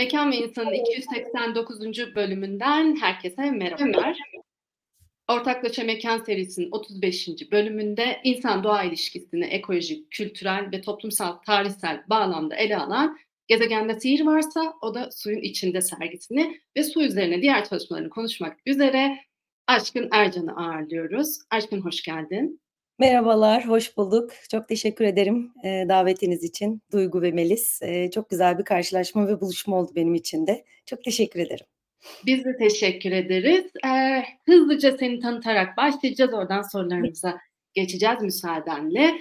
Mekan ve İnsan'ın 289. bölümünden herkese merhabalar. Ortaklaşa Mekan serisinin 35. bölümünde insan-doğa ilişkisini ekolojik, kültürel ve toplumsal, tarihsel bağlamda ele alan Gezegende Sihir Varsa o da suyun içinde sergisini ve su üzerine diğer çalışmalarını konuşmak üzere Aşkın Ercan'ı ağırlıyoruz. Aşkın hoş geldin. Merhabalar, hoş bulduk. Çok teşekkür ederim e, davetiniz için Duygu ve Melis. E, çok güzel bir karşılaşma ve buluşma oldu benim için de. Çok teşekkür ederim. Biz de teşekkür ederiz. Ee, hızlıca seni tanıtarak başlayacağız. Oradan sorularımıza geçeceğiz müsaadenle.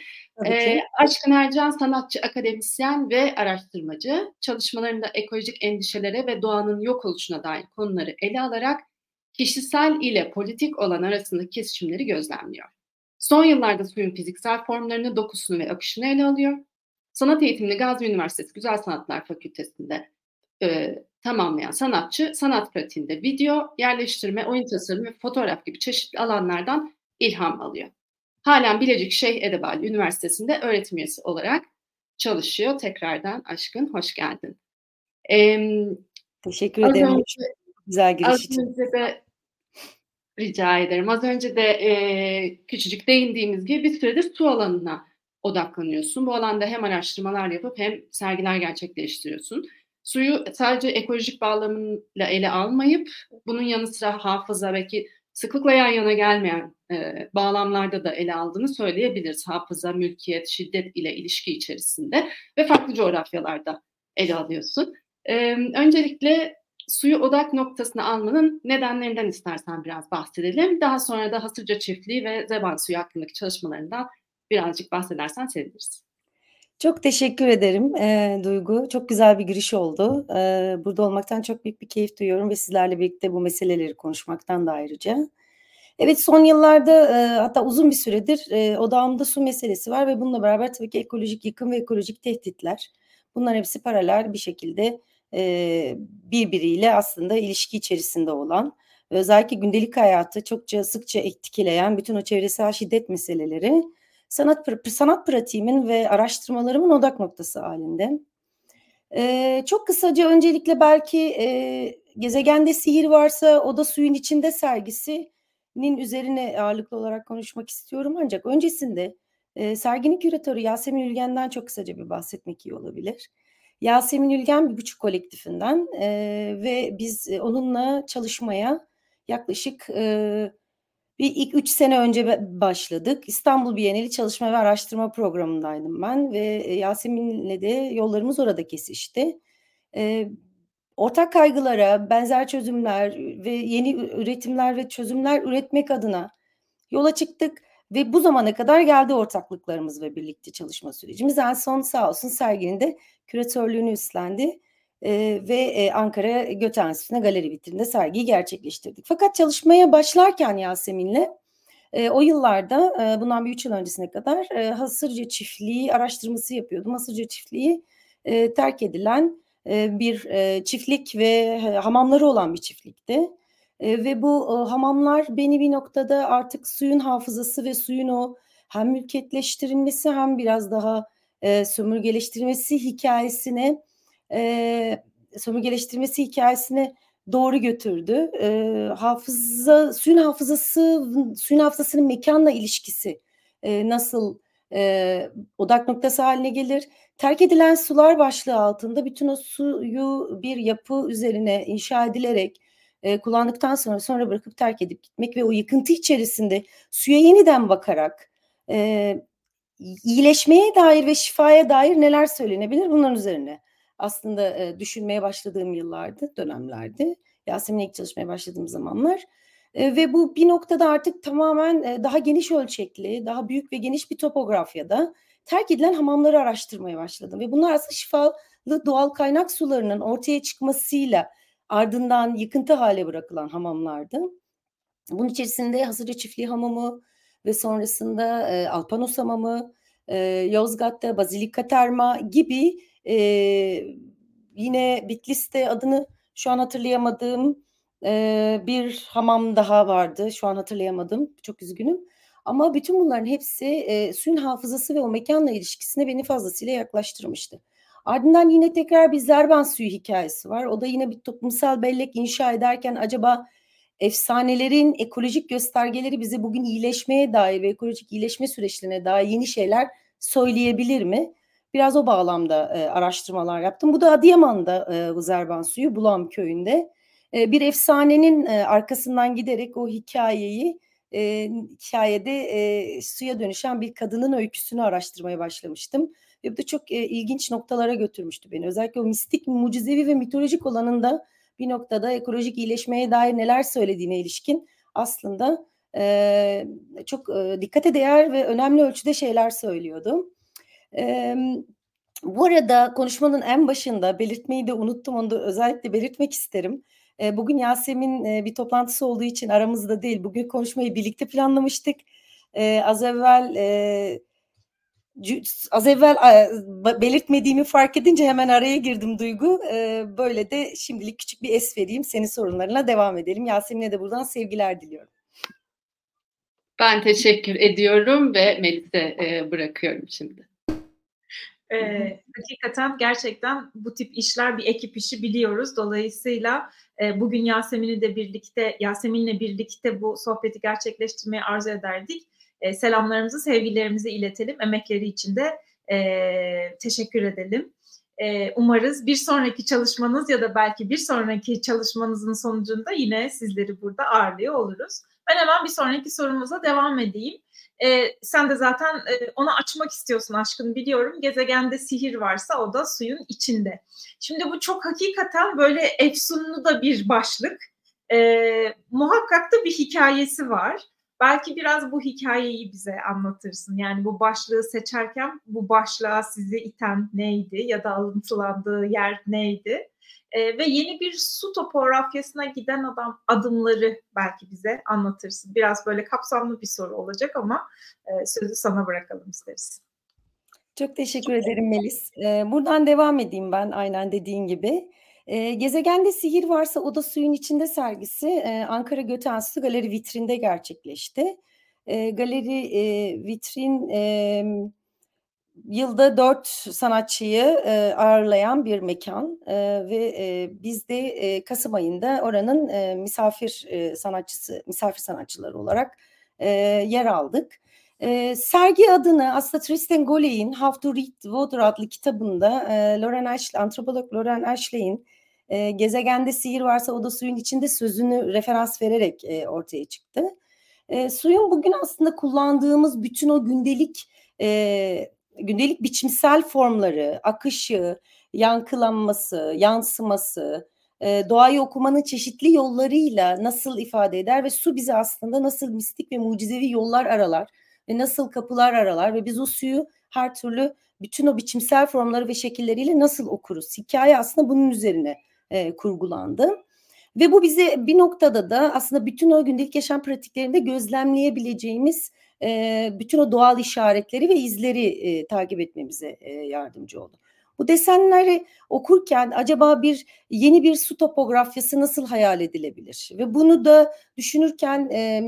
Ee, Aşkın Ercan sanatçı, akademisyen ve araştırmacı. Çalışmalarında ekolojik endişelere ve doğanın yok oluşuna dair konuları ele alarak kişisel ile politik olan arasındaki kesişimleri gözlemliyor. Son yıllarda suyun fiziksel formlarını, dokusunu ve akışını ele alıyor. Sanat eğitimini Gazi Üniversitesi Güzel Sanatlar Fakültesi'nde e, tamamlayan sanatçı, sanat pratiğinde video, yerleştirme, oyun tasarımı ve fotoğraf gibi çeşitli alanlardan ilham alıyor. Halen Bilecik Şeyh Edebali Üniversitesi'nde öğretim üyesi olarak çalışıyor. Tekrardan aşkın hoş geldin. Ee, Teşekkür ederim. Önce, Güzel giriş için. de Rica ederim. Az önce de e, küçücük değindiğimiz gibi bir süredir su alanına odaklanıyorsun. Bu alanda hem araştırmalar yapıp hem sergiler gerçekleştiriyorsun. Suyu sadece ekolojik bağlamıyla ele almayıp bunun yanı sıra hafıza belki sıklıkla yan yana gelmeyen e, bağlamlarda da ele aldığını söyleyebiliriz. Hafıza, mülkiyet, şiddet ile ilişki içerisinde ve farklı coğrafyalarda ele alıyorsun. E, öncelikle suyu odak noktasına almanın nedenlerinden istersen biraz bahsedelim. Daha sonra da hasırca çiftliği ve zeban suyu hakkındaki çalışmalarından birazcık bahsedersen seviniriz. Çok teşekkür ederim e, Duygu. Çok güzel bir giriş oldu. E, burada olmaktan çok büyük bir keyif duyuyorum ve sizlerle birlikte bu meseleleri konuşmaktan da ayrıca. Evet son yıllarda e, hatta uzun bir süredir e, odağımda su meselesi var ve bununla beraber tabii ki ekolojik yıkım ve ekolojik tehditler. Bunlar hepsi paralel bir şekilde e, birbiriyle aslında ilişki içerisinde olan özellikle gündelik hayatı çokça sıkça etkileyen bütün o çevresel şiddet meseleleri sanat sanat pratiğimin ve araştırmalarımın odak noktası halinde. Ee, çok kısaca öncelikle belki e, gezegende sihir varsa o da suyun içinde sergisinin üzerine ağırlıklı olarak konuşmak istiyorum ancak öncesinde e, serginin küratörü Yasemin Ülgen'den çok kısaca bir bahsetmek iyi olabilir. Yasemin Ülgen bir buçuk kolektifinden e, ve biz onunla çalışmaya yaklaşık e, bir ilk üç sene önce başladık. İstanbul Bienali Çalışma ve Araştırma Programı'ndaydım ben ve Yasemin'le de yollarımız orada kesişti. E, ortak kaygılara, benzer çözümler ve yeni üretimler ve çözümler üretmek adına yola çıktık ve bu zamana kadar geldi ortaklıklarımız ve birlikte çalışma sürecimiz. En son sağ olsun serginin de küratörlüğünü üstlendi e, ve e, Ankara Göte Enstitüsü'ne galeri vitrinde sergiyi gerçekleştirdik. Fakat çalışmaya başlarken Yasemin'le e, o yıllarda e, bundan bir üç yıl öncesine kadar e, Hasırca çiftliği araştırması yapıyordum. Hasırca çiftliği e, terk edilen e, bir e, çiftlik ve e, hamamları olan bir çiftlikti. E, ve bu e, hamamlar beni bir noktada artık suyun hafızası ve suyun o hem mülkiyetleştirilmesi hem biraz daha e, sömürgeleştirilmesi hikayesine e, sömürgeleştirmesi hikayesine doğru götürdü. E, hafıza, suyun hafızası, suyun hafızasının mekanla ilişkisi e, nasıl e, odak noktası haline gelir? Terk edilen sular başlığı altında bütün o suyu bir yapı üzerine inşa edilerek e, kullandıktan sonra sonra bırakıp terk edip gitmek ve o yıkıntı içerisinde suya yeniden bakarak e, iyileşmeye dair ve şifaya dair neler söylenebilir bunların üzerine aslında e, düşünmeye başladığım yıllardı, dönemlerdi. Yasemin'le ilk çalışmaya başladığım zamanlar. E, ve bu bir noktada artık tamamen e, daha geniş ölçekli, daha büyük ve geniş bir topografyada terk edilen hamamları araştırmaya başladım. Ve bunlar aslında şifalı doğal kaynak sularının ortaya çıkmasıyla ardından yıkıntı hale bırakılan hamamlardı. Bunun içerisinde Hasırca Çiftliği Hamamı ve sonrasında e, Alpanos Hamamı, e, Yozgat'ta Bazilika Terma gibi e, yine Bitlis'te adını şu an hatırlayamadığım e, bir hamam daha vardı. Şu an hatırlayamadım. Çok üzgünüm. Ama bütün bunların hepsi e, suyun hafızası ve o mekanla ilişkisine beni fazlasıyla yaklaştırmıştı. Ardından yine tekrar bir Zerban suyu hikayesi var. O da yine bir toplumsal bellek inşa ederken acaba efsanelerin ekolojik göstergeleri bize bugün iyileşmeye dair ve ekolojik iyileşme süreçlerine dair yeni şeyler söyleyebilir mi? Biraz o bağlamda e, araştırmalar yaptım. Bu da Adıyaman'da e, bu Zerban suyu Bulam köyünde. E, bir efsanenin e, arkasından giderek o hikayeyi e, hikayede e, suya dönüşen bir kadının öyküsünü araştırmaya başlamıştım. Ve bu da çok e, ilginç noktalara götürmüştü beni. Özellikle o mistik, mucizevi ve mitolojik olanında bir noktada ekolojik iyileşmeye dair neler söylediğine ilişkin aslında e, çok e, dikkate değer ve önemli ölçüde şeyler söylüyordu. E, bu arada konuşmanın en başında belirtmeyi de unuttum onu da özellikle belirtmek isterim. E, bugün Yasemin e, bir toplantısı olduğu için aramızda değil. Bugün konuşmayı birlikte planlamıştık. E, az evvel az evvel belirtmediğimi fark edince hemen araya girdim Duygu. Böyle de şimdilik küçük bir es vereyim. Senin sorunlarına devam edelim. Yasemin'e de buradan sevgiler diliyorum. Ben teşekkür ediyorum ve Melis'e bırakıyorum şimdi. Ee, hakikaten gerçekten bu tip işler bir ekip işi biliyoruz. Dolayısıyla e, bugün Yasemin'i de birlikte, Yasemin'le birlikte bu sohbeti gerçekleştirmeyi arzu ederdik e, selamlarımızı, sevgilerimizi iletelim. Emekleri için de e, teşekkür edelim. E, umarız bir sonraki çalışmanız ya da belki bir sonraki çalışmanızın sonucunda yine sizleri burada ağırlıyor oluruz. Ben hemen bir sonraki sorumuza devam edeyim. E, sen de zaten e, onu açmak istiyorsun aşkın biliyorum. Gezegende sihir varsa o da suyun içinde. Şimdi bu çok hakikaten böyle efsunlu da bir başlık. E, muhakkak da bir hikayesi var. Belki biraz bu hikayeyi bize anlatırsın. Yani bu başlığı seçerken bu başlığa sizi iten neydi ya da alıntılandığı yer neydi? E, ve yeni bir su topografyasına giden adam adımları belki bize anlatırsın. Biraz böyle kapsamlı bir soru olacak ama e, sözü sana bırakalım isteriz. Çok teşekkür ederim Melis. Buradan devam edeyim ben aynen dediğin gibi. E, Gezegende Sihir Varsa Oda Suyun içinde sergisi e, Ankara Göte Enstitüsü Galeri Vitrin'de gerçekleşti. E, galeri e, vitrin e, yılda dört sanatçıyı e, ağırlayan bir mekan e, ve e, biz de e, Kasım ayında oranın e, misafir e, sanatçısı, misafir sanatçıları olarak e, yer aldık. E, sergi adını aslında Tristan Goley'in How to Read Water adlı kitabında e, Lauren Ashley, antropolog Lauren Ashley'in e, gezegende sihir varsa o da suyun içinde sözünü referans vererek e, ortaya çıktı. E, suyun bugün aslında kullandığımız bütün o gündelik e, gündelik biçimsel formları, akışı, yankılanması, yansıması, e, doğayı okumanın çeşitli yollarıyla nasıl ifade eder ve su bize aslında nasıl mistik ve mucizevi yollar aralar ve nasıl kapılar aralar ve biz o suyu her türlü bütün o biçimsel formları ve şekilleriyle nasıl okuruz? Hikaye aslında bunun üzerine e, kurgulandı. Ve bu bize bir noktada da aslında bütün o gündelik yaşam pratiklerinde gözlemleyebileceğimiz e, bütün o doğal işaretleri ve izleri e, takip etmemize e, yardımcı oldu. Bu desenleri okurken acaba bir yeni bir su topografyası nasıl hayal edilebilir? Ve bunu da düşünürken e,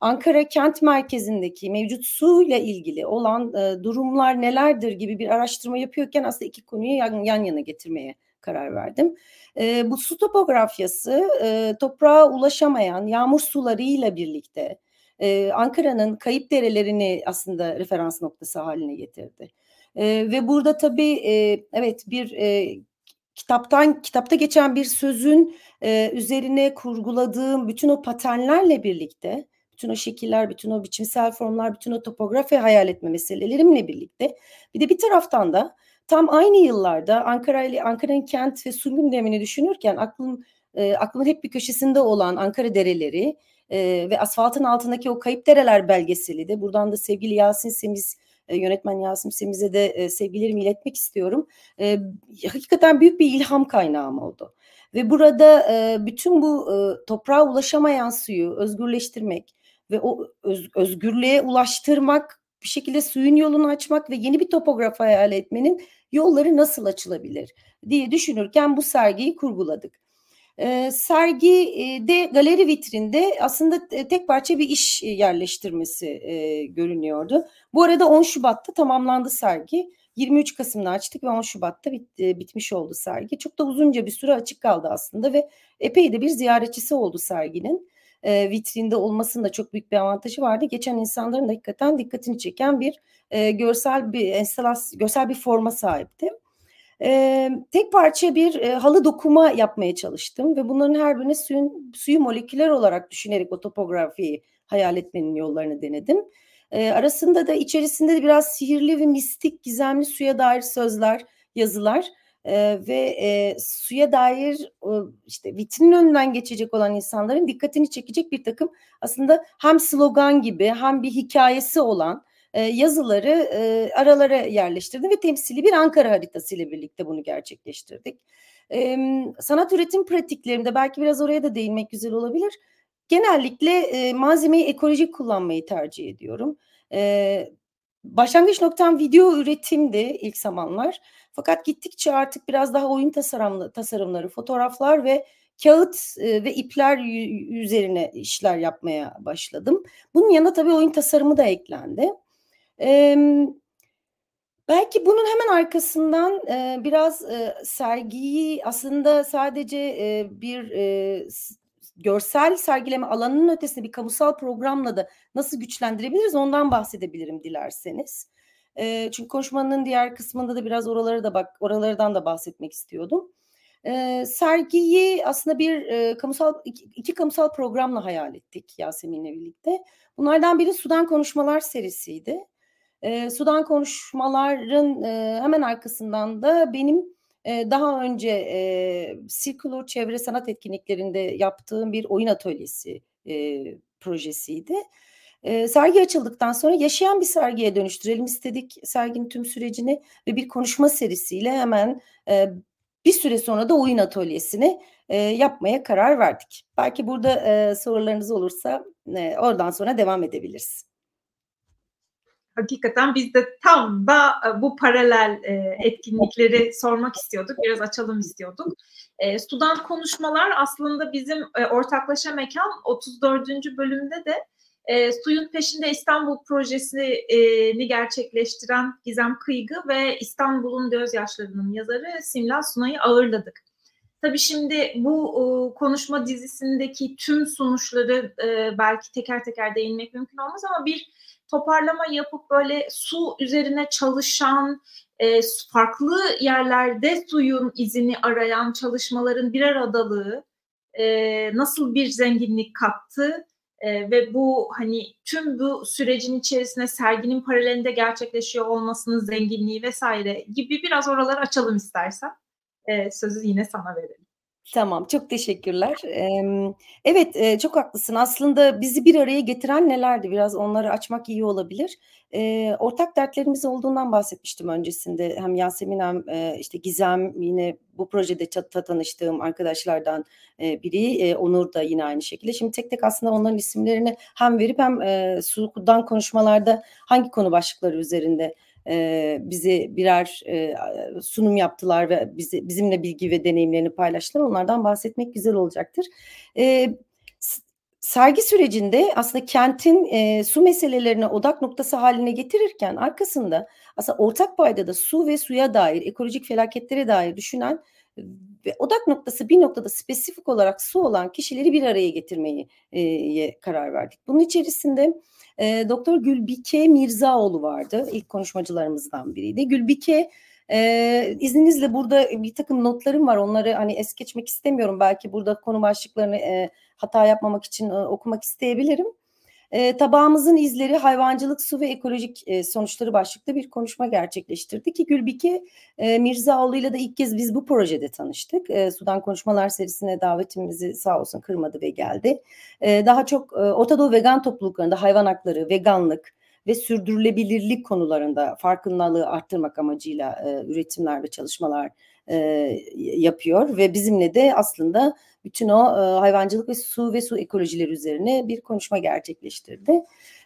Ankara kent merkezindeki mevcut su ile ilgili olan e, durumlar nelerdir gibi bir araştırma yapıyorken aslında iki konuyu yan, yan yana getirmeye karar verdim. E, bu su topografyası e, toprağa ulaşamayan yağmur sularıyla birlikte e, Ankara'nın kayıp derelerini aslında referans noktası haline getirdi. E, ve burada tabii e, evet bir e, kitaptan kitapta geçen bir sözün e, üzerine kurguladığım bütün o paternlerle birlikte bütün o şekiller, bütün o biçimsel formlar, bütün o topografi hayal etme meselelerimle birlikte bir de bir taraftan da Tam aynı yıllarda Ankara ile Ankara'nın kent ve su gündemini düşünürken aklım e, aklımın hep bir köşesinde olan Ankara dereleri e, ve asfaltın altındaki o kayıp dereler belgeseli de buradan da sevgili Yasin Semiz e, yönetmen Yasin Semiz'e de e, sevgilerimi iletmek istiyorum. E, hakikaten büyük bir ilham kaynağım oldu. Ve burada e, bütün bu e, toprağa ulaşamayan suyu özgürleştirmek ve o öz, özgürlüğe ulaştırmak bir şekilde suyun yolunu açmak ve yeni bir topograf hayal etmenin yolları nasıl açılabilir diye düşünürken bu sergiyi kurguladık. E, sergide galeri vitrinde aslında tek parça bir iş yerleştirmesi e, görünüyordu. Bu arada 10 Şubat'ta tamamlandı sergi 23 Kasım'da açtık ve 10 Şubat'ta bit, e, bitmiş oldu sergi. Çok da uzunca bir süre açık kaldı aslında ve epey de bir ziyaretçisi oldu serginin. E, vitrinde olmasının da çok büyük bir avantajı vardı. Geçen insanların da hakikaten dikkatini çeken bir e, görsel bir enstalasyon, görsel bir forma sahipti. E, tek parça bir e, halı dokuma yapmaya çalıştım ve bunların her birine suyun, suyu moleküler olarak düşünerek o topografiyi hayal etmenin yollarını denedim. E, arasında da içerisinde de biraz sihirli ve mistik, gizemli suya dair sözler, yazılar e, ve e, suya dair e, işte vitrinin önünden geçecek olan insanların dikkatini çekecek bir takım aslında hem slogan gibi hem bir hikayesi olan e, yazıları e, aralara yerleştirdim ve temsili bir Ankara haritası ile birlikte bunu gerçekleştirdik. E, sanat üretim pratiklerinde belki biraz oraya da değinmek güzel olabilir. Genellikle e, malzemeyi ekolojik kullanmayı tercih ediyorum. E, başlangıç noktam video üretimdi ilk zamanlar. Fakat gittikçe artık biraz daha oyun tasarımlı, tasarımları, fotoğraflar ve kağıt e, ve ipler üzerine işler yapmaya başladım. Bunun yanında tabii oyun tasarımı da eklendi. E, belki bunun hemen arkasından e, biraz e, sergiyi aslında sadece e, bir e, görsel sergileme alanının ötesinde bir kamusal programla da nasıl güçlendirebiliriz ondan bahsedebilirim dilerseniz. E, çünkü konuşmanın diğer kısmında da biraz oralara da bak oralardan da bahsetmek istiyordum. E, sergiyi aslında bir e, kamusal iki, iki kamusal programla hayal ettik Yasemin'le birlikte. Bunlardan biri Sudan Konuşmalar serisiydi. E, Sudan konuşmaların e, hemen arkasından da benim daha önce e, Circular Çevre Sanat Etkinliklerinde yaptığım bir oyun atölyesi e, projesiydi. E, sergi açıldıktan sonra yaşayan bir sergiye dönüştürelim istedik serginin tüm sürecini ve bir konuşma serisiyle hemen e, bir süre sonra da oyun atölyesini e, yapmaya karar verdik. Belki burada e, sorularınız olursa e, oradan sonra devam edebiliriz hakikaten biz de tam da e, bu paralel e, etkinlikleri sormak istiyorduk. Biraz açalım istiyorduk. E, Sudan konuşmalar aslında bizim ortaklaşa mekan 34. bölümde de Suyun Peşinde İstanbul projesini gerçekleştiren Gizem Kıygı ve İstanbul'un Gözyaşları'nın yazarı Simla Sunay'ı ağırladık. Tabii şimdi bu konuşma dizisindeki tüm sonuçları belki teker teker değinmek mümkün olmaz ama bir toparlama yapıp böyle su üzerine çalışan, e, farklı yerlerde suyun izini arayan çalışmaların bir aradalığı e, nasıl bir zenginlik kattı e, ve bu hani tüm bu sürecin içerisinde serginin paralelinde gerçekleşiyor olmasının zenginliği vesaire gibi biraz oraları açalım istersen. E, sözü yine sana verelim. Tamam, çok teşekkürler. evet, çok haklısın. Aslında bizi bir araya getiren nelerdi? Biraz onları açmak iyi olabilir. ortak dertlerimiz olduğundan bahsetmiştim öncesinde. Hem Yasemin hem işte Gizem yine bu projede çatıda tanıştığım arkadaşlardan biri. Onur da yine aynı şekilde. Şimdi tek tek aslında onların isimlerini hem verip hem e, Sudan konuşmalarda hangi konu başlıkları üzerinde e, bize birer e, sunum yaptılar ve bizi, bizimle bilgi ve deneyimlerini paylaştılar. Onlardan bahsetmek güzel olacaktır. E, sergi sürecinde aslında kentin e, su meselelerini odak noktası haline getirirken arkasında aslında ortak paydada su ve suya dair, ekolojik felaketlere dair düşünen ve odak noktası bir noktada spesifik olarak su olan kişileri bir araya getirmeyi e, karar verdik. Bunun içerisinde e, Doktor Gülbike Mirzaoğlu vardı. İlk konuşmacılarımızdan biriydi. Gülbike ee, izninizle burada bir takım notlarım var. Onları hani es geçmek istemiyorum. Belki burada konu başlıklarını e, hata yapmamak için e, okumak isteyebilirim. E, tabağımızın izleri hayvancılık, su ve ekolojik e, sonuçları başlıklı bir konuşma gerçekleştirdi ki Gülbike e, Mirzaoğlu ile de ilk kez biz bu projede tanıştık. E, Sudan Konuşmalar serisine davetimizi sağ olsun kırmadı ve geldi. Daha çok e, vegan topluluklarında hayvan hakları, veganlık, ve sürdürülebilirlik konularında farkındalığı arttırmak amacıyla e, üretimler ve çalışmalar yapıyor ve bizimle de aslında bütün o e, hayvancılık ve su ve su ekolojileri üzerine bir konuşma gerçekleştirdi.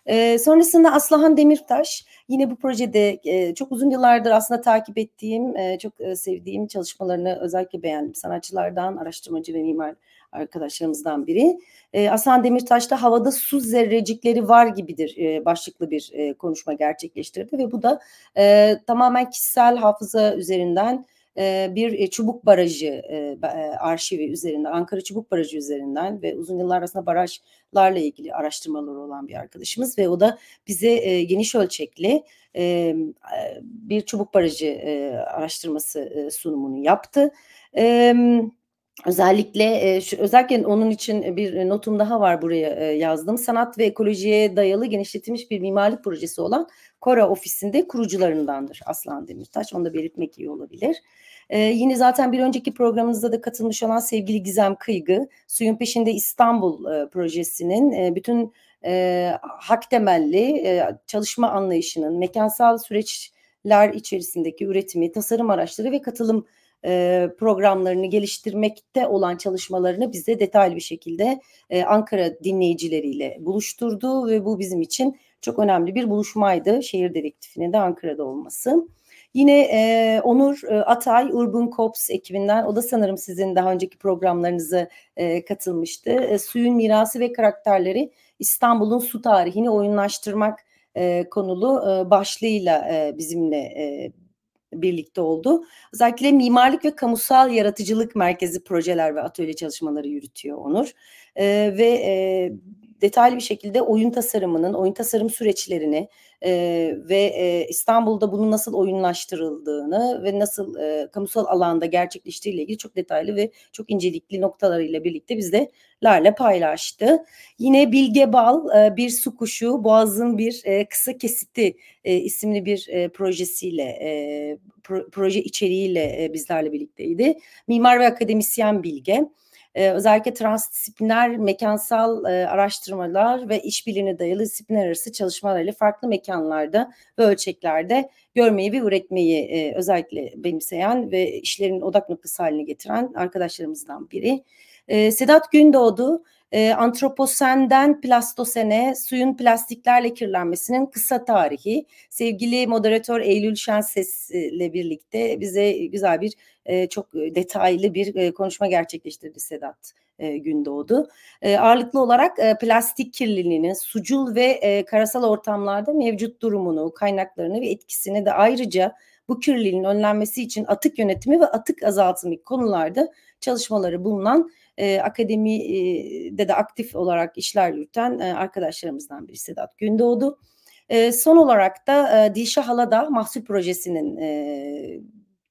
E, sonrasında Aslıhan Demirtaş yine bu projede e, çok uzun yıllardır aslında takip ettiğim, e, çok e, sevdiğim çalışmalarını özellikle beğendim. Sanatçılardan, araştırmacı ve mimar arkadaşlarımızdan biri. E, Aslan Demirtaş'ta havada su zerrecikleri var gibidir e, başlıklı bir e, konuşma gerçekleştirdi ve bu da e, tamamen kişisel hafıza üzerinden bir e, çubuk barajı arşivi üzerinden, Ankara Çubuk Barajı üzerinden ve uzun yıllar arasında barajlarla ilgili araştırmaları olan bir arkadaşımız ve o da bize geniş ölçekli bir çubuk barajı araştırması sunumunu yaptı. Özellikle şu özellikle onun için bir notum daha var buraya yazdım. Sanat ve ekolojiye dayalı genişletilmiş bir mimarlık projesi olan Kora ofisinde kurucularındandır Aslan Demirtaş. Onu da belirtmek iyi olabilir. Ee, yine zaten bir önceki programımızda da katılmış olan sevgili Gizem Kıygı, Suyun Peşinde İstanbul e, projesinin e, bütün e, hak temelli e, çalışma anlayışının mekansal süreçler içerisindeki üretimi, tasarım araçları ve katılım e, programlarını geliştirmekte olan çalışmalarını bize detaylı bir şekilde e, Ankara dinleyicileriyle buluşturdu ve bu bizim için çok önemli bir buluşmaydı. Şehir dedektifinin de Ankara'da olması. Yine e, Onur e, Atay Urban Cops ekibinden o da sanırım sizin daha önceki programlarınıza e, katılmıştı. E, suyun mirası ve karakterleri İstanbul'un su tarihini oyunlaştırmak e, konulu e, başlığıyla e, bizimle e, birlikte oldu. Özellikle mimarlık ve kamusal yaratıcılık merkezi projeler ve atölye çalışmaları yürütüyor Onur. E, ve e, detaylı bir şekilde oyun tasarımının, oyun tasarım süreçlerini e, ve e, İstanbul'da bunun nasıl oyunlaştırıldığını ve nasıl e, kamusal alanda gerçekleştiğiyle ilgili çok detaylı ve çok incelikli noktalarıyla birlikte bizlerle paylaştı. Yine Bilge Bal, e, Bir Su Kuşu, Boğaz'ın bir e, kısa kesiti e, isimli bir e, projesiyle, e, pro, proje içeriğiyle e, bizlerle birlikteydi. Mimar ve akademisyen Bilge e, özellikle transdisipliner mekansal e, araştırmalar ve işbirliğine dayalı disiplinler arası çalışmalarıyla farklı mekanlarda ve ölçeklerde görmeyi ve üretmeyi e, özellikle benimseyen ve işlerin odak noktası haline getiren arkadaşlarımızdan biri. E, Sedat Gündoğdu e, antroposenden plastosene suyun plastiklerle kirlenmesinin kısa tarihi. Sevgili moderatör Eylül Şenses ile birlikte bize güzel bir e, çok detaylı bir e, konuşma gerçekleştirdi Sedat e, Gündoğdu. E, ağırlıklı olarak e, plastik kirliliğinin sucul ve e, karasal ortamlarda mevcut durumunu, kaynaklarını ve etkisini de ayrıca bu kirliliğin önlenmesi için atık yönetimi ve atık azaltımı konularda çalışmaları bulunan e, akademide de aktif olarak işler yürüten e, arkadaşlarımızdan biri Sedat Gündoğdu. E, son olarak da e, Dilşah Halada Mahsul Projesi'nin e,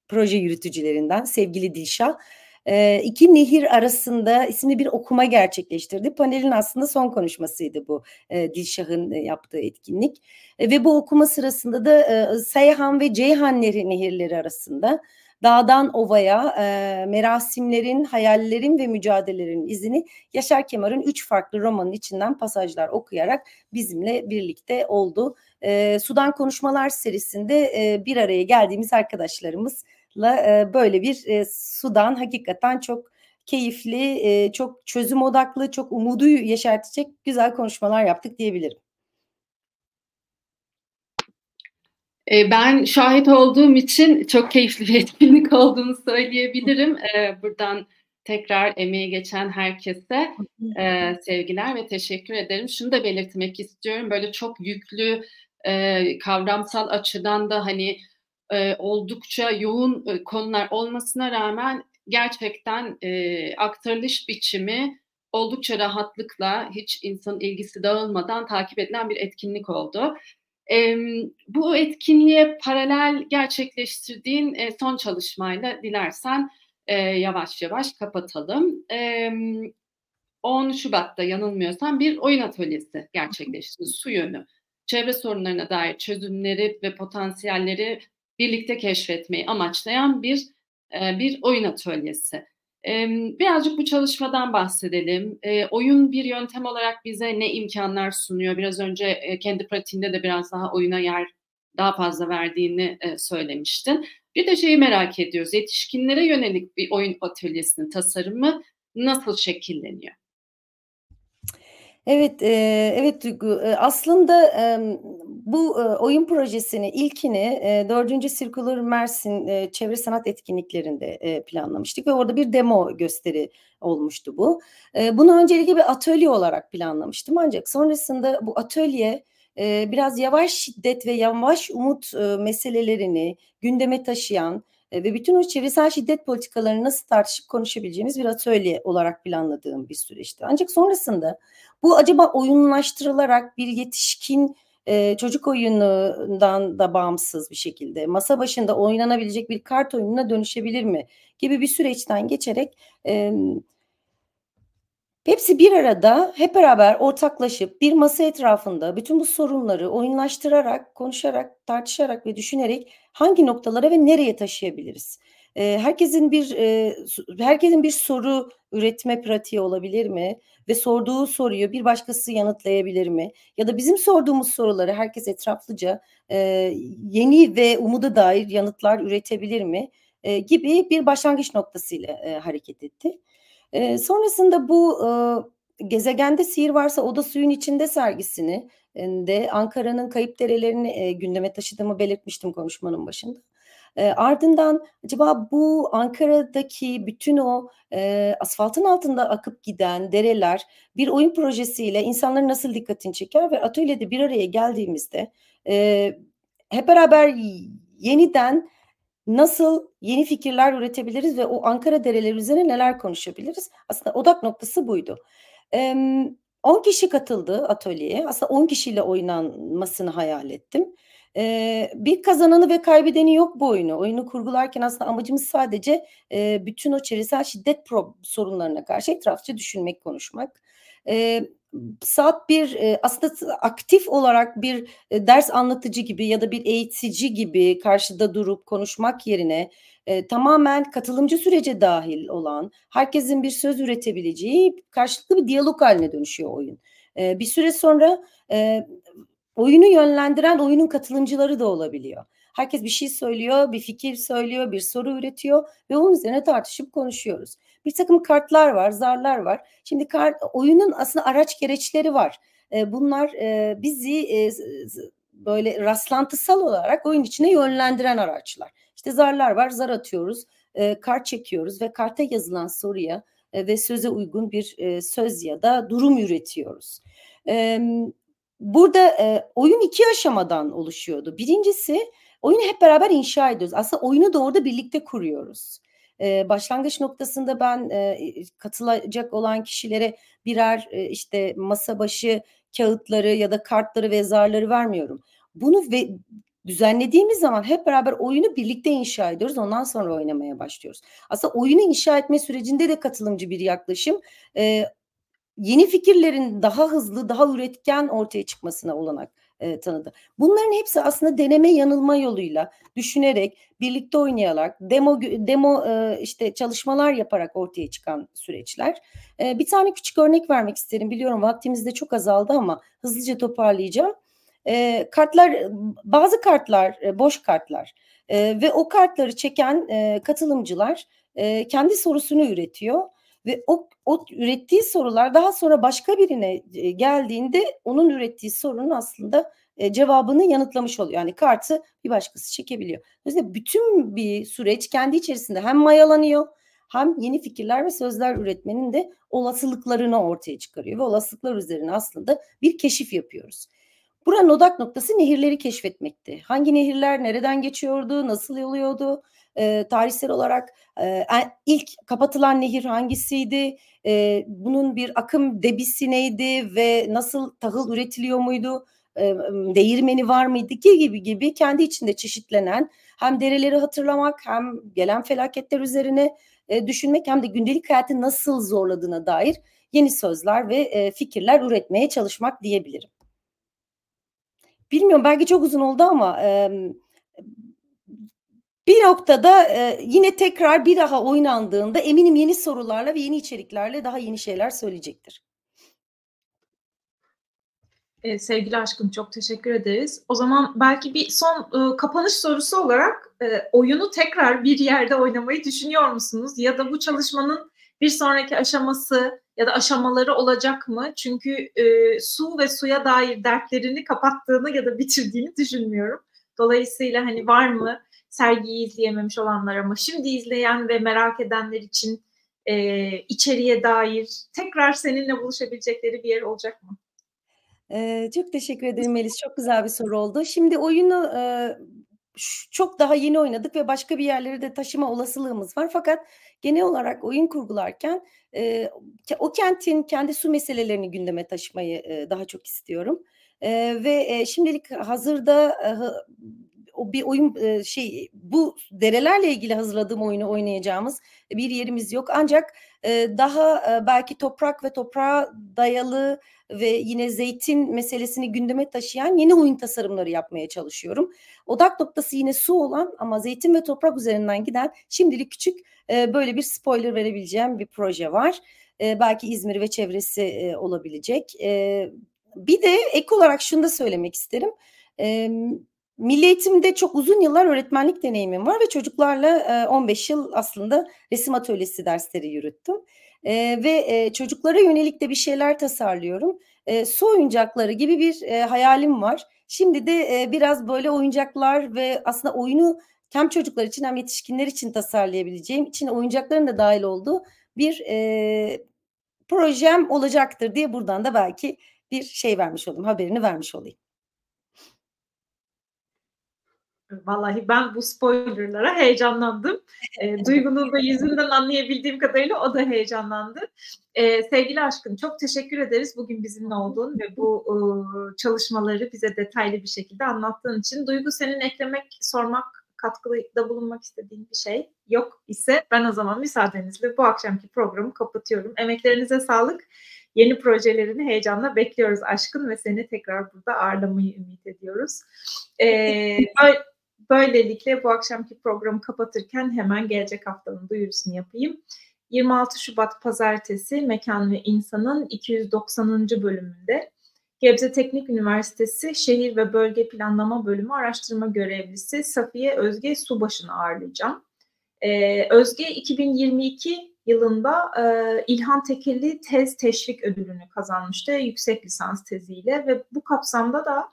proje yürütücülerinden sevgili Dilşah e, iki nehir arasında isimli bir okuma gerçekleştirdi. Panelin aslında son konuşmasıydı bu e, Dilşah'ın e, yaptığı etkinlik. E, ve bu okuma sırasında da e, Seyhan ve Ceyhan nehirleri arasında dağdan ovaya e, merasimlerin, hayallerin ve mücadelelerin izini Yaşar Kemal'in üç farklı romanın içinden pasajlar okuyarak bizimle birlikte oldu. E, Sudan Konuşmalar serisinde e, bir araya geldiğimiz arkadaşlarımızla e, böyle bir e, Sudan hakikaten çok keyifli, e, çok çözüm odaklı, çok umudu yeşertecek güzel konuşmalar yaptık diyebilirim. E, ben şahit olduğum için çok keyifli bir etkinlik olduğunu söyleyebilirim. E, buradan tekrar emeği geçen herkese e, sevgiler ve teşekkür ederim. Şunu da belirtmek istiyorum. Böyle çok yüklü kavramsal açıdan da hani oldukça yoğun konular olmasına rağmen gerçekten aktarılış biçimi oldukça rahatlıkla hiç insan ilgisi dağılmadan takip edilen bir etkinlik oldu. E, bu etkinliğe paralel gerçekleştirdiğin e, son çalışmayla dilersen e, yavaş yavaş kapatalım. E, 10 Şubat'ta yanılmıyorsam bir oyun atölyesi gerçekleşti. Su yönü. Çevre sorunlarına dair çözümleri ve potansiyelleri birlikte keşfetmeyi amaçlayan bir e, bir oyun atölyesi. Birazcık bu çalışmadan bahsedelim. Oyun bir yöntem olarak bize ne imkanlar sunuyor? Biraz önce kendi pratiğinde de biraz daha oyuna yer daha fazla verdiğini söylemiştin. Bir de şeyi merak ediyoruz. Yetişkinlere yönelik bir oyun atölyesinin tasarımı nasıl şekilleniyor? Evet, eee, evet Duygu. Eee, aslında, emm, bu, eee, oyun projesini, ilkini, eee, 4. Circular Mersin, eee, Çevre Sanat Etkinliklerinde, eee, planlamıştık ve orada bir demo gösteri olmuştu bu. Eee, bunu öncelikle bir atölye olarak planlamıştım ancak sonrasında bu atölye, eee, biraz yavaş şiddet ve yavaş umut, eee, meselelerini gündeme taşıyan, ve bütün o çevresel şiddet politikalarını nasıl tartışıp konuşabileceğimiz bir atölye olarak planladığım bir süreçti. Ancak sonrasında bu acaba oyunlaştırılarak bir yetişkin, eee, çocuk oyunundan da bağımsız bir şekilde masa başında oynanabilecek bir kart oyununa dönüşebilir mi gibi bir süreçten geçerek, emm hepsi bir arada, hep beraber ortaklaşıp bir masa etrafında bütün bu sorunları oyunlaştırarak, konuşarak, tartışarak ve düşünerek hangi noktalara ve nereye taşıyabiliriz? Eee, herkesin bir, su herkesin bir soru üretme pratiği olabilir mi ve sorduğu soruyu bir başkası yanıtlayabilir mi? Ya da bizim sorduğumuz soruları herkes etraflıca, eee, yeni ve umuda dair yanıtlar üretebilir mi, eee, gibi bir başlangıç noktasıyla, eee, hareket etti. Eee, sonrasında bu, ııı, "Gezegende Sihir Varsa O da Suyun İçinde" sergisini eee, de Ankara'nın kayıp derelerini, eee, gündeme taşıdığımı belirtmiştim konuşmanın başında. Eee, ardından acaba bu Ankara'daki bütün o, eee, asfaltın altında akıp giden dereler bir oyun projesiyle insanların nasıl dikkatini çeker ve atölyede bir araya geldiğimizde, eee, hep beraber yeniden nasıl yeni fikirler üretebiliriz ve o Ankara dereleri üzerine neler konuşabiliriz? Aslında odak noktası buydu. Emm, 10 kişi katıldı atölyeye. Aslında 10 kişiyle oynanmasını hayal ettim. Eee, bir kazananı ve kaybedeni yok bu oyunu. Oyunu kurgularken aslında amacımız sadece, eee, bütün o çevresel şiddet sorunlarına karşı etraflıca düşünmek, konuşmak. Eee, saat 1, eee, aslında aktif olarak bir, eee, ders anlatıcı gibi ya da bir eğitici gibi karşıda durup konuşmak yerine, eee, tamamen katılımcı sürece dâhil olan, herkesin bir söz üretebileceği karşılıklı bir diyalog hâline dönüşüyor oyun. Bir süre sonra, oyunu yönlendiren oyunun katılımcıları da olabiliyor. Herkes bir şey söylüyor, bir fikir söylüyor, bir soru üretiyor ve onun üzerine tartışıp konuşuyoruz. Birtakım kartlar var, zarlar var. Şimdi kart oyunun aslında araç gereçleri var. Eee, bunlar, eee, bizi, z böyle rastlantısal olarak oyun içine yönlendiren araçlar. İşte zarlar var, zar atıyoruz, eee, kart çekiyoruz ve karta yazılan soruya, eee, ve söze uygun bir, eee, söz ya da durum üretiyoruz. Emm, burada, eee, oyun 2 aşamadan oluşuyordu. 1'incisi oyunu hep beraber inşa ediyoruz. Aslında oyunu da orada birlikte kuruyoruz. Başlangıç noktasında ben, i katılacak olan kişilere birer, işte, masa başı kâğıtları ya da kartları ve zarları vermiyorum. Bunu ve düzenlediğimiz zaman hep beraber oyunu birlikte inşa ediyoruz. Ondan sonra oynamaya başlıyoruz. Aslında oyunu inşa etme sürecinde de katılımcı bir yaklaşım, eee, yeni fikirlerin daha hızlı, daha üretken ortaya çıkmasına olanak, eee, tanıdı. Bunların hepsi aslında deneme yanılma yoluyla, düşünerek, birlikte oynayarak, demo demo, eee, işte, çalışmalar yaparak ortaya çıkan süreçler. Eee, bir tane küçük örnek vermek isterim. Biliyorum vaktimiz de çok azaldı ama hızlıca toparlayacağım. Eee, kartlar, bazı kartlar, eee, boş kartlar, eee, ve o kartları çeken, eee, katılımcılar, eee, kendi sorusunu üretiyor ve o o ürettiği sorular daha sonra başka birine, eee, geldiğinde onun ürettiği sorunun aslında, eee, cevabını yanıtlamış oluyor. Yani kartı bir başkası çekebiliyor. Dolayısıyla bütün bir süreç kendi içerisinde hem mayalanıyor hem yeni fikirler ve sözler üretmenin de olasılıklarını ortaya çıkarıyor ve olasılıklar üzerine aslında bir keşif yapıyoruz. Buranın odak noktası nehirleri keşfetmekti. Hangi nehirler nereden geçiyordu, nasıl oluyordu, eee, tarihsel olarak, en ilk kapatılan nehir hangisiydi, eee, bunun bir akım debisi neydi ve nasıl tahıl üretiliyor muydu, değirmeni var mıydı gi gibi gibi kendi içinde çeşitlenen hem dereleri hatırlamak hem gelen felaketler üzerine, düşünmek hem de gündelik hayatı nasıl zorladığına dair yeni sözler ve, fikirler üretmeye çalışmak diyebilirim. Bilmiyorum belki çok uzun oldu ama, bir noktada, eee, yine tekrar bir daha oynandığında eminim yeni sorularla ve yeni içeriklerle daha yeni şeyler söyleyecektir. Ee, sevgili aşkım çok teşekkür ederiz. O zaman belki bir son e, kapanış sorusu olarak e, oyunu tekrar bir yerde oynamayı düşünüyor musunuz? Ya da bu çalışmanın bir sonraki aşaması ya da aşamaları olacak mı? Çünkü e, su ve suya dair dertlerini kapattığını ya da bitirdiğini düşünmüyorum. Dolayısıyla hani var mı sergiyi izleyememiş olanlar ama şimdi izleyen ve merak edenler için e, içeriye dair tekrar seninle buluşabilecekleri bir yer olacak mı? Ee, çok teşekkür ederim Melis. Çok güzel bir soru oldu. Şimdi oyunu e, çok daha yeni oynadık ve başka bir yerlere de taşıma olasılığımız var. Fakat genel olarak oyun kurgularken e, o kentin kendi su meselelerini gündeme taşımayı e, daha çok istiyorum. E, ve e, şimdilik hazırda e, o bir oyun e, şey bu derelerle ilgili hazırladığım oyunu oynayacağımız bir yerimiz yok. Ancak e, daha e, belki toprak ve toprağa dayalı ve yine zeytin meselesini gündeme taşıyan yeni oyun tasarımları yapmaya çalışıyorum. Odak noktası yine su olan ama zeytin ve toprak üzerinden giden şimdilik küçük böyle bir spoiler verebileceğim bir proje var. belki İzmir ve çevresi olabilecek. bir de ek olarak şunu da söylemek isterim. Milli eğitimde çok uzun yıllar öğretmenlik deneyimim var ve çocuklarla 15 yıl aslında resim atölyesi dersleri yürüttüm. ve çocuklara yönelik de bir şeyler tasarlıyorum. su oyuncakları gibi bir hayalim var. Şimdi de biraz böyle oyuncaklar ve aslında oyunu hem çocuklar için hem yetişkinler için tasarlayabileceğim, için oyuncakların da dahil olduğu bir projem olacaktır diye buradan da belki bir şey vermiş olayım, haberini vermiş olayım. Vallahi ben bu spoilerlara heyecanlandım. E, Duygu'nun da yüzünden anlayabildiğim kadarıyla o da heyecanlandı. E, sevgili aşkım çok teşekkür ederiz bugün bizimle olduğun ve bu e, çalışmaları bize detaylı bir şekilde anlattığın için. Duygu senin eklemek, sormak, katkıda bulunmak istediğin bir şey yok ise ben o zaman müsaadenizle bu akşamki programı kapatıyorum. Emeklerinize sağlık. Yeni projelerini heyecanla bekliyoruz aşkın ve seni tekrar burada ağırlamayı ümit ediyoruz. Ee, Böylelikle bu akşamki programı kapatırken hemen gelecek haftanın duyurusunu yapayım. 26 Şubat Pazartesi Mekan ve İnsan'ın 290. bölümünde Gebze Teknik Üniversitesi Şehir ve Bölge Planlama Bölümü araştırma görevlisi Safiye Özge Subaşı'nı ağırlayacağım. Ee, Özge 2022 yılında e, İlhan Tekeli Tez Teşvik Ödülünü kazanmıştı yüksek lisans teziyle ve bu kapsamda da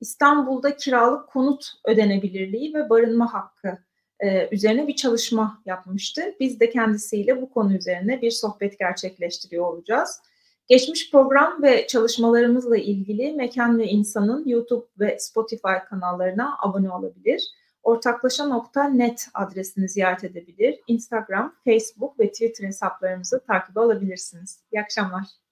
İstanbul'da kiralık konut ödenebilirliği ve barınma hakkı e, üzerine bir çalışma yapmıştı. Biz de kendisiyle bu konu üzerine bir sohbet gerçekleştiriyor olacağız. Geçmiş program ve çalışmalarımızla ilgili Mekan ve İnsan'ın YouTube ve Spotify kanallarına abone olabilir. Ortaklaşa.net adresini ziyaret edebilir. Instagram, Facebook ve Twitter hesaplarımızı takip alabilirsiniz. İyi akşamlar.